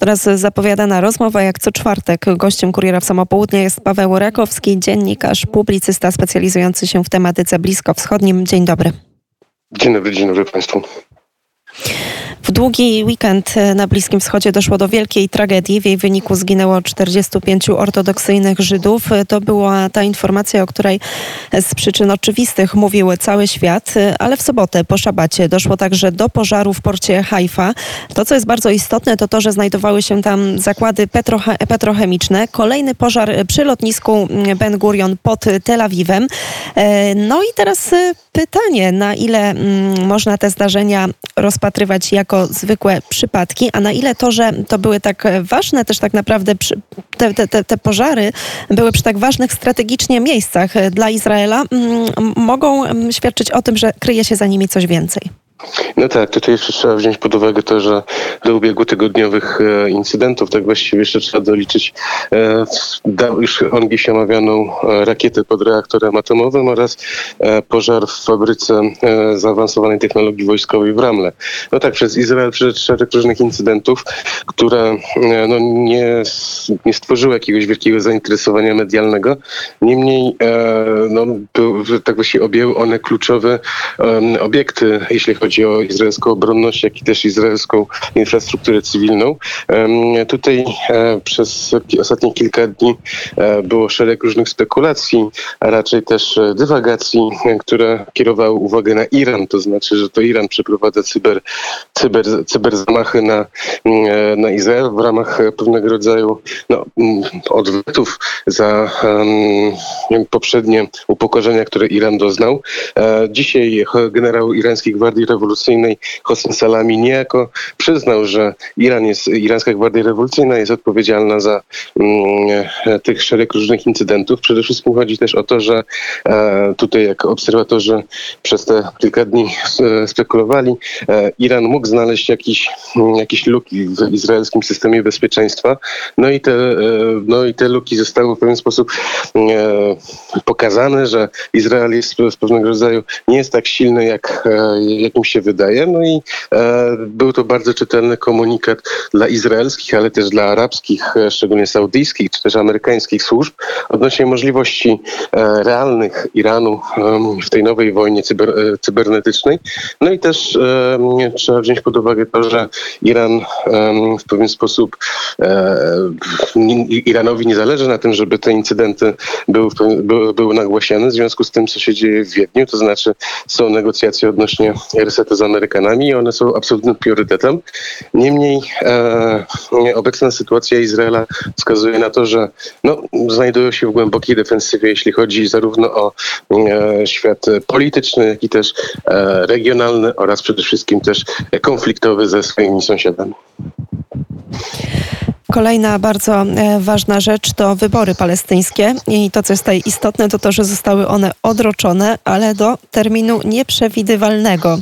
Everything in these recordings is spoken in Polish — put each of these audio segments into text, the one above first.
Teraz zapowiadana rozmowa jak co czwartek. Gościem Kuriera w Samopołudnie jest Paweł Rakowski, dziennikarz, publicysta specjalizujący się w tematyce bliskowschodnim. Dzień dobry. Dzień dobry, dzień dobry Państwu. W długi weekend na Bliskim Wschodzie doszło do wielkiej tragedii. W jej wyniku zginęło 45 ortodoksyjnych Żydów. To była ta informacja, o której z przyczyn oczywistych mówił cały świat, ale w sobotę po szabacie doszło także do pożaru w porcie Haifa. To, co jest bardzo istotne, to to, że znajdowały się tam zakłady petroche petrochemiczne. Kolejny pożar przy lotnisku Ben Gurion pod Tel Awiwem. No i teraz pytanie, na ile mm, można te zdarzenia rozpatrywać jako zwykłe przypadki, a na ile to, że to były tak ważne też tak naprawdę te, te, te pożary były przy tak ważnych strategicznie miejscach dla Izraela, mm, mogą świadczyć o tym, że kryje się za nimi coś więcej. No tak, tutaj jeszcze trzeba wziąć pod uwagę to, że do ubiegłotygodniowych e, incydentów, tak właściwie jeszcze trzeba doliczyć e, już ongiś omawianą e, rakietę pod reaktorem atomowym oraz pożar w fabryce zaawansowanej technologii wojskowej w Ramle. No tak, przez Izrael przeszedł szereg różnych incydentów, które no, nie, nie stworzyły jakiegoś wielkiego zainteresowania medialnego. Niemniej no, tak właściwie objęły one kluczowe obiekty, jeśli chodzi chodzi o izraelską obronność, jak i też izraelską infrastrukturę cywilną. Tutaj e, przez ostatnie kilka dni e, było szereg różnych spekulacji, a raczej też e, dywagacji, które kierowały uwagę na Iran, to znaczy, że to Iran przeprowadza cyber, cyber, cyberzamachy na, na Izrael w ramach pewnego rodzaju no, odwetów za um, poprzednie upokorzenia, które Iran doznał. Dzisiaj generał irańskiej gwardii rewolucyjnej Hosn Salami niejako przyznał, że Iran jest, Irańska Gwardia Rewolucyjna jest odpowiedzialna za mm, tych szereg różnych incydentów. Przede wszystkim chodzi też o to, że e, tutaj jak obserwatorzy przez te kilka dni spekulowali, e, Iran mógł znaleźć jakiś, mm, jakieś luki w izraelskim systemie bezpieczeństwa. No i te, e, no i te luki zostały w pewien sposób e, pokazane, że Izrael jest w pewnego rodzaju, nie jest tak silny, jak, e, jakim się wydaje. No i e, był to bardzo czytelny komunikat dla izraelskich, ale też dla arabskich, e, szczególnie saudyjskich czy też amerykańskich służb odnośnie możliwości e, realnych Iranu w tej nowej wojnie cyber, e, cybernetycznej. No i też e, trzeba wziąć pod uwagę to, że Iran w pewien sposób Iranowi nie zależy na tym, żeby te incydenty były, były, były nagłaśniane w związku z tym, co się dzieje w Wiedniu, to znaczy są negocjacje odnośnie resetu z Amerykanami i one są absolutnym priorytetem. Niemniej e, obecna sytuacja Izraela wskazuje na to, że no, znajdują się w głębokiej defensywie, jeśli chodzi zarówno o e, świat polityczny, jak i też e, regionalny oraz przede wszystkim też konfliktowy ze swoimi sąsiadami. Kolejna bardzo e, ważna rzecz to wybory palestyńskie i to, co jest tutaj istotne, to to, że zostały one odroczone, ale do terminu nieprzewidywalnego.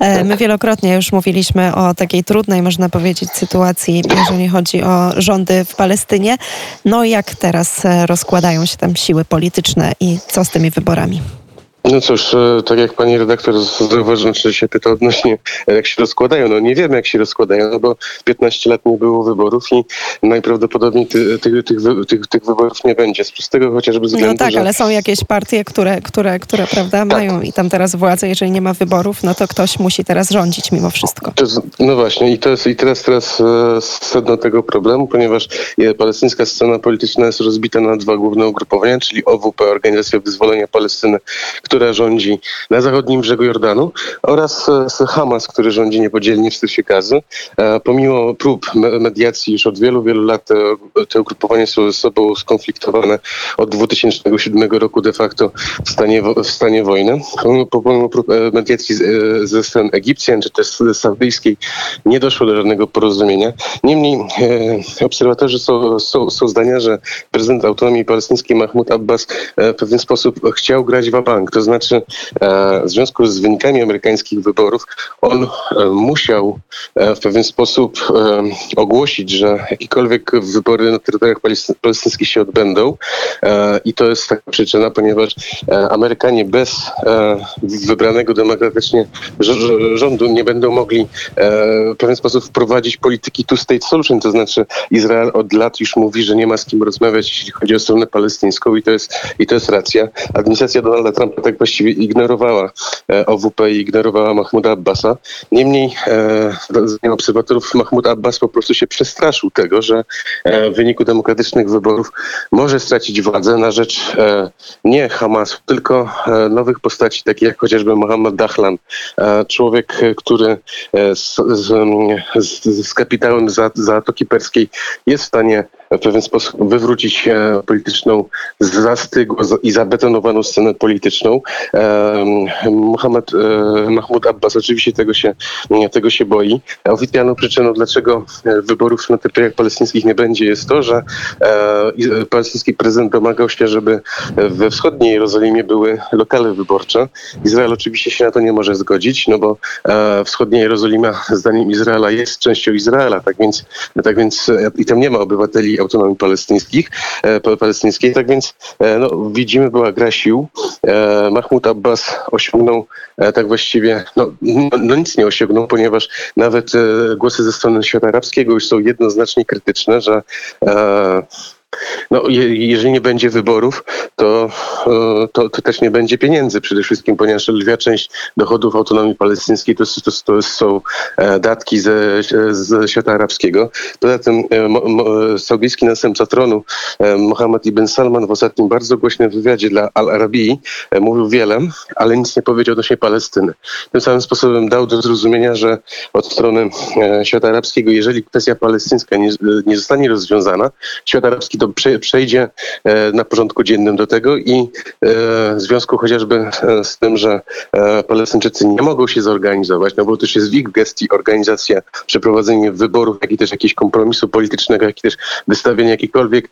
E, my wielokrotnie już mówiliśmy o takiej trudnej, można powiedzieć, sytuacji, jeżeli chodzi o rządy w Palestynie. No jak teraz e, rozkładają się tam siły polityczne i co z tymi wyborami? No cóż, e, tak jak pani redaktor zauważyła, czy się pyta odnośnie, e, jak się rozkładają. No nie wiemy, jak się rozkładają, no bo 15 lat nie było wyborów i najprawdopodobniej ty, ty, tych, tych, tych wyborów nie będzie. Z prostego chociażby względu, No tak, że... ale są jakieś partie, które, które, które prawda, tak. mają i tam teraz władzę. Jeżeli nie ma wyborów, no to ktoś musi teraz rządzić mimo wszystko. To, no właśnie i, to jest, i teraz, teraz e, sedno tego problemu, ponieważ palestyńska scena polityczna jest rozbita na dwa główne ugrupowania, czyli OWP, Organizacja Wyzwolenia Palestyny, która rządzi na zachodnim brzegu Jordanu oraz e, Hamas, który rządzi niepodzielnie w strefie gazy. E, pomimo prób mediacji już od wielu, wielu lat te, te ugrupowania są ze sobą skonfliktowane od 2007 roku de facto w stanie, w stanie wojny. Pomimo, prób e, mediacji ze strony Egipcjan czy też saudyjskiej nie doszło do żadnego porozumienia. Niemniej e, obserwatorzy są, są, są zdania, że prezydent autonomii palestyńskiej Mahmoud Abbas w pewien sposób chciał grać w bank. To znaczy w związku z wynikami amerykańskich wyborów on musiał w pewien sposób ogłosić, że jakiekolwiek wybory na terytoriach palestyńskich się odbędą i to jest taka przyczyna, ponieważ Amerykanie bez wybranego demokratycznie rządu nie będą mogli w pewien sposób wprowadzić polityki two-state solution, to znaczy Izrael od lat już mówi, że nie ma z kim rozmawiać, jeśli chodzi o stronę palestyńską i to jest, i to jest racja. Administracja Donalda Trumpa tak właściwie ignorowała e, OWP i ignorowała Mahmuda Abbasa. Niemniej e, obserwatorów Mahmud Abbas po prostu się przestraszył tego, że e, w wyniku demokratycznych wyborów może stracić władzę na rzecz nie Hamasu, tylko nowych postaci, takich jak chociażby Mohammed Dahlan, człowiek, który z, z, z, z kapitałem Zatoki Perskiej jest w stanie w pewien sposób wywrócić e, polityczną zastygłą i zabetonowaną scenę polityczną. Muhammad e, Mahmud Abbas oczywiście tego się, tego się boi. Oficjalną przyczyną, dlaczego e, wyborów na terytoriach palestyńskich nie będzie, jest to, że palestyński prezydent domagał się, żeby we wschodniej Jerozolimie były lokale wyborcze. Izrael oczywiście się na to nie może zgodzić, no bo wschodnia Jerozolima zdaniem Izraela jest częścią Izraela, tak więc, tak więc i tam nie ma obywateli autonomii palestyńskich, e, palestyńskiej. Tak więc e, no, widzimy, była gra sił. E, Mahmud Abbas osiągnął tak właściwie, no, no nic nie osiągnął, ponieważ nawet głosy ze strony świata arabskiego już są jednoznacznie krytyczne, że no, jeżeli nie będzie wyborów, to, e, to, to, też nie będzie pieniędzy przede wszystkim, ponieważ lwia część dochodów autonomii palestyńskiej to, to, to są e, datki ze, ze świata arabskiego. Poza tym e, saudyjski następca tronu Mohammed ibn Salman w ostatnim bardzo głośnym wywiadzie dla Al-Arabii mówił wiele, ale nic nie powiedział odnośnie Palestyny. Tym samym sposobem dał do zrozumienia, że od strony świata arabskiego, jeżeli kwestia palestyńska nie, nie zostanie rozwiązana, świat arabski to przejdzie e, na porządku dziennym do tego i e, w związku chociażby e, z tym, że Palestyńczycy nie mogą się zorganizować, no bo też jest w ich gestii organizacja, przeprowadzenie wyborów, jak i też jakiegoś kompromisu politycznego, jak i też wystawienie jakichkolwiek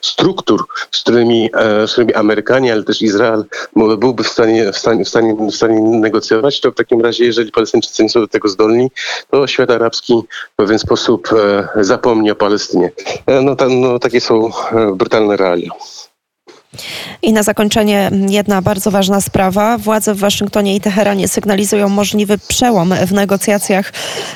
struktur, z którymi, z którymi Amerykanie, ale też Izrael byłby w stanie, w stanie, w stanie, w stanie negocjować, to w takim razie, jeżeli Palestyńczycy nie są do tego zdolni, to świat arabski w pewien sposób zapomni o Palestynie. E, no, no takie są e, brutalne realia. I na zakończenie jedna bardzo ważna sprawa. Władze w Waszyngtonie i Teheranie sygnalizują możliwy przełom w negocjacjach,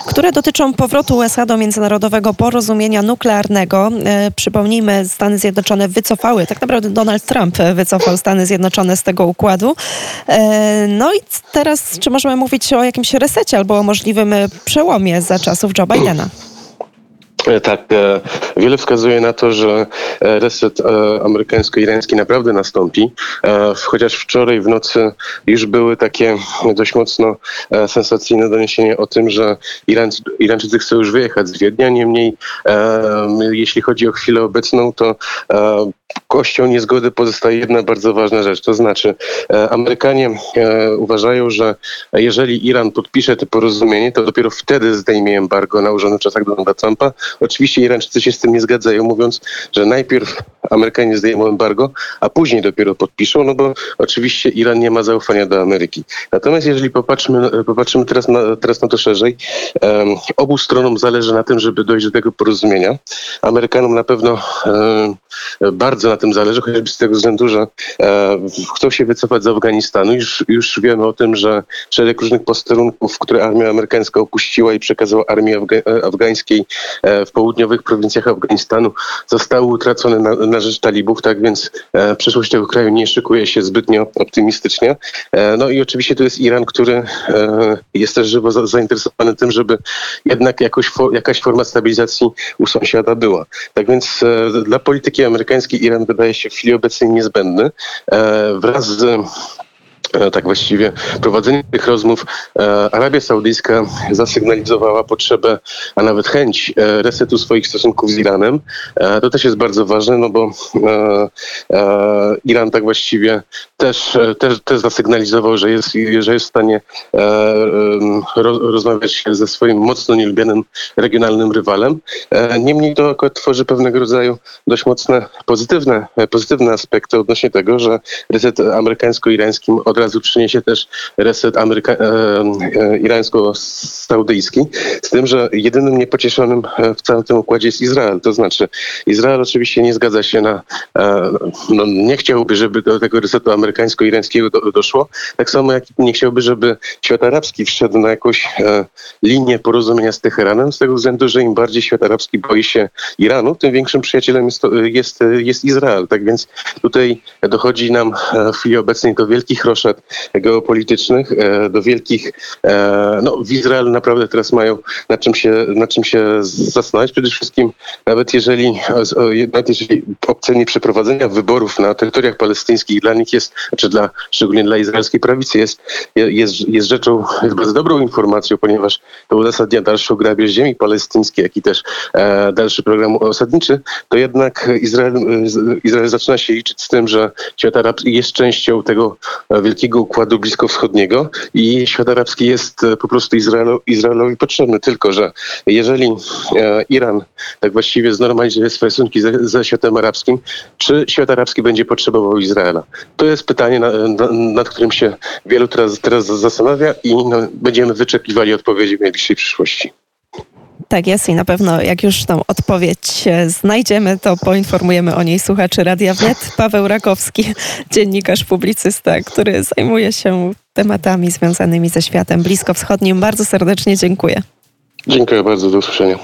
które dotyczą powrotu USA do międzynarodowego porozumienia nuklearnego. E, przypomnijmy, Stany Zjednoczone wycofały, tak naprawdę Donald Trump wycofał Stany Zjednoczone z tego układu. No i teraz, czy możemy mówić o jakimś resecie albo o możliwym przełomie za czasów Joe Bidena? E, tak, e, wiele wskazuje na to, że e, reset amerykańsko-irański naprawdę nastąpi, chociaż wczoraj w nocy już były takie dość mocno sensacyjne doniesienia o tym, że Irańczycy chcą już wyjechać z Wiednia, niemniej jeśli chodzi o chwilę obecną, to kością niezgody pozostaje jedna bardzo ważna rzecz, to znaczy Amerykanie uważają, że jeżeli Iran podpisze to porozumienie, to dopiero wtedy zdejmie embargo nałożone w czasach Donalda Trumpa, Oczywiście Irańczycy się z tym nie zgadzają, mówiąc, że najpierw Amerykanie zdejmą embargo, a później dopiero podpiszą, no bo oczywiście Iran nie ma zaufania do Ameryki. Natomiast jeżeli popatrzmy, popatrzymy teraz na, teraz na to szerzej, obu stronom zależy na tym, żeby dojść do tego porozumienia. Amerykanom na pewno bardzo na tym zależy, chociażby z tego względu, że um, chcą się wycofać z Afganistanu. Już, już wiemy o tym, że szereg różnych posterunków, które armia amerykańska opuściła i przekazała armii afga afgańskiej e, w południowych prowincjach Afganistanu, zostały utracone na, na rzecz talibów, tak więc e, przyszłość tego kraju nie szykuje się zbytnio optymistycznie. E, no i oczywiście to jest Iran, który e, jest też żywo za, zainteresowany tym, żeby jednak jakoś, jakaś forma stabilizacji u sąsiada była. Tak więc e, dla polityki amerykańskiej Iran wydaje się w chwili obecnej niezbędny. E, wraz z tak właściwie prowadzenie tych rozmów e, Arabia Saudyjska zasygnalizowała potrzebę, a nawet chęć e, resetu swoich stosunków z Iranem. To też jest bardzo ważne, no bo Iran tak właściwie też, też, też zasygnalizował, że jest, że jest w stanie rozmawiać ze swoim mocno nielubianym regionalnym rywalem. Niemniej to tworzy pewnego rodzaju dość mocne pozytywne, pozytywne aspekty odnośnie tego, że reset amerykańsko-irańskim od razu przyniesie też reset Ameryka- e, e, irańsko-saudyjski, z tym, że jedynym niepocieszonym e, w całym tym układzie jest Izrael. To znaczy, Izrael oczywiście nie zgadza się na, e, no, nie chciałby, żeby do tego resetu amerykańsko-irańskiego do, doszło, tak samo jak nie chciałby, żeby świat arabski wszedł na jakąś e, linię porozumienia z Teheranem, z tego względu, że im bardziej świat arabski boi się Iranu, tym większym przyjacielem jest, jest, jest Izrael. Tak więc tutaj dochodzi nam w chwili obecnej do wielkich geopolitycznych, e, do wielkich, e, no w Izraelu naprawdę teraz mają nad czym się, nad czym się zastanawiać. Przede wszystkim nawet jeżeli, nawet jeżeli oceni przeprowadzenia wyborów na terytoriach palestyńskich dla nich jest, czy dla, szczególnie dla izraelskiej prawicy jest, jest, jest rzeczą, jest bardzo dobrą informacją, ponieważ to uzasadnia dalszą grabież ziemi palestyńskiej, jak i też e, dalszy program osadniczy, to jednak Izrael, Izrael zaczyna się liczyć z tym, że świat arabski jest częścią tego wielkiego układu bliskowschodniego i świat arabski jest e, po prostu Izraelu, Izraelowi potrzebny. Tylko, że jeżeli e, Iran tak właściwie znormalizuje swoje stosunki ze, ze, światem arabskim, czy świat arabski będzie potrzebował Izraela? To jest pytanie, na, na, nad którym się wielu teraz, teraz zastanawia i no, będziemy wyczekiwali odpowiedzi w najbliższej przyszłości. Tak jest i na pewno jak już tą odpowiedź znajdziemy, to poinformujemy o niej słuchaczy Radia Wnet. Paweł Rakowski, dziennikarz, publicysta, który zajmuje się tematami związanymi ze światem bliskowschodnim. Bardzo serdecznie dziękuję. Dziękuję bardzo, do usłyszenia.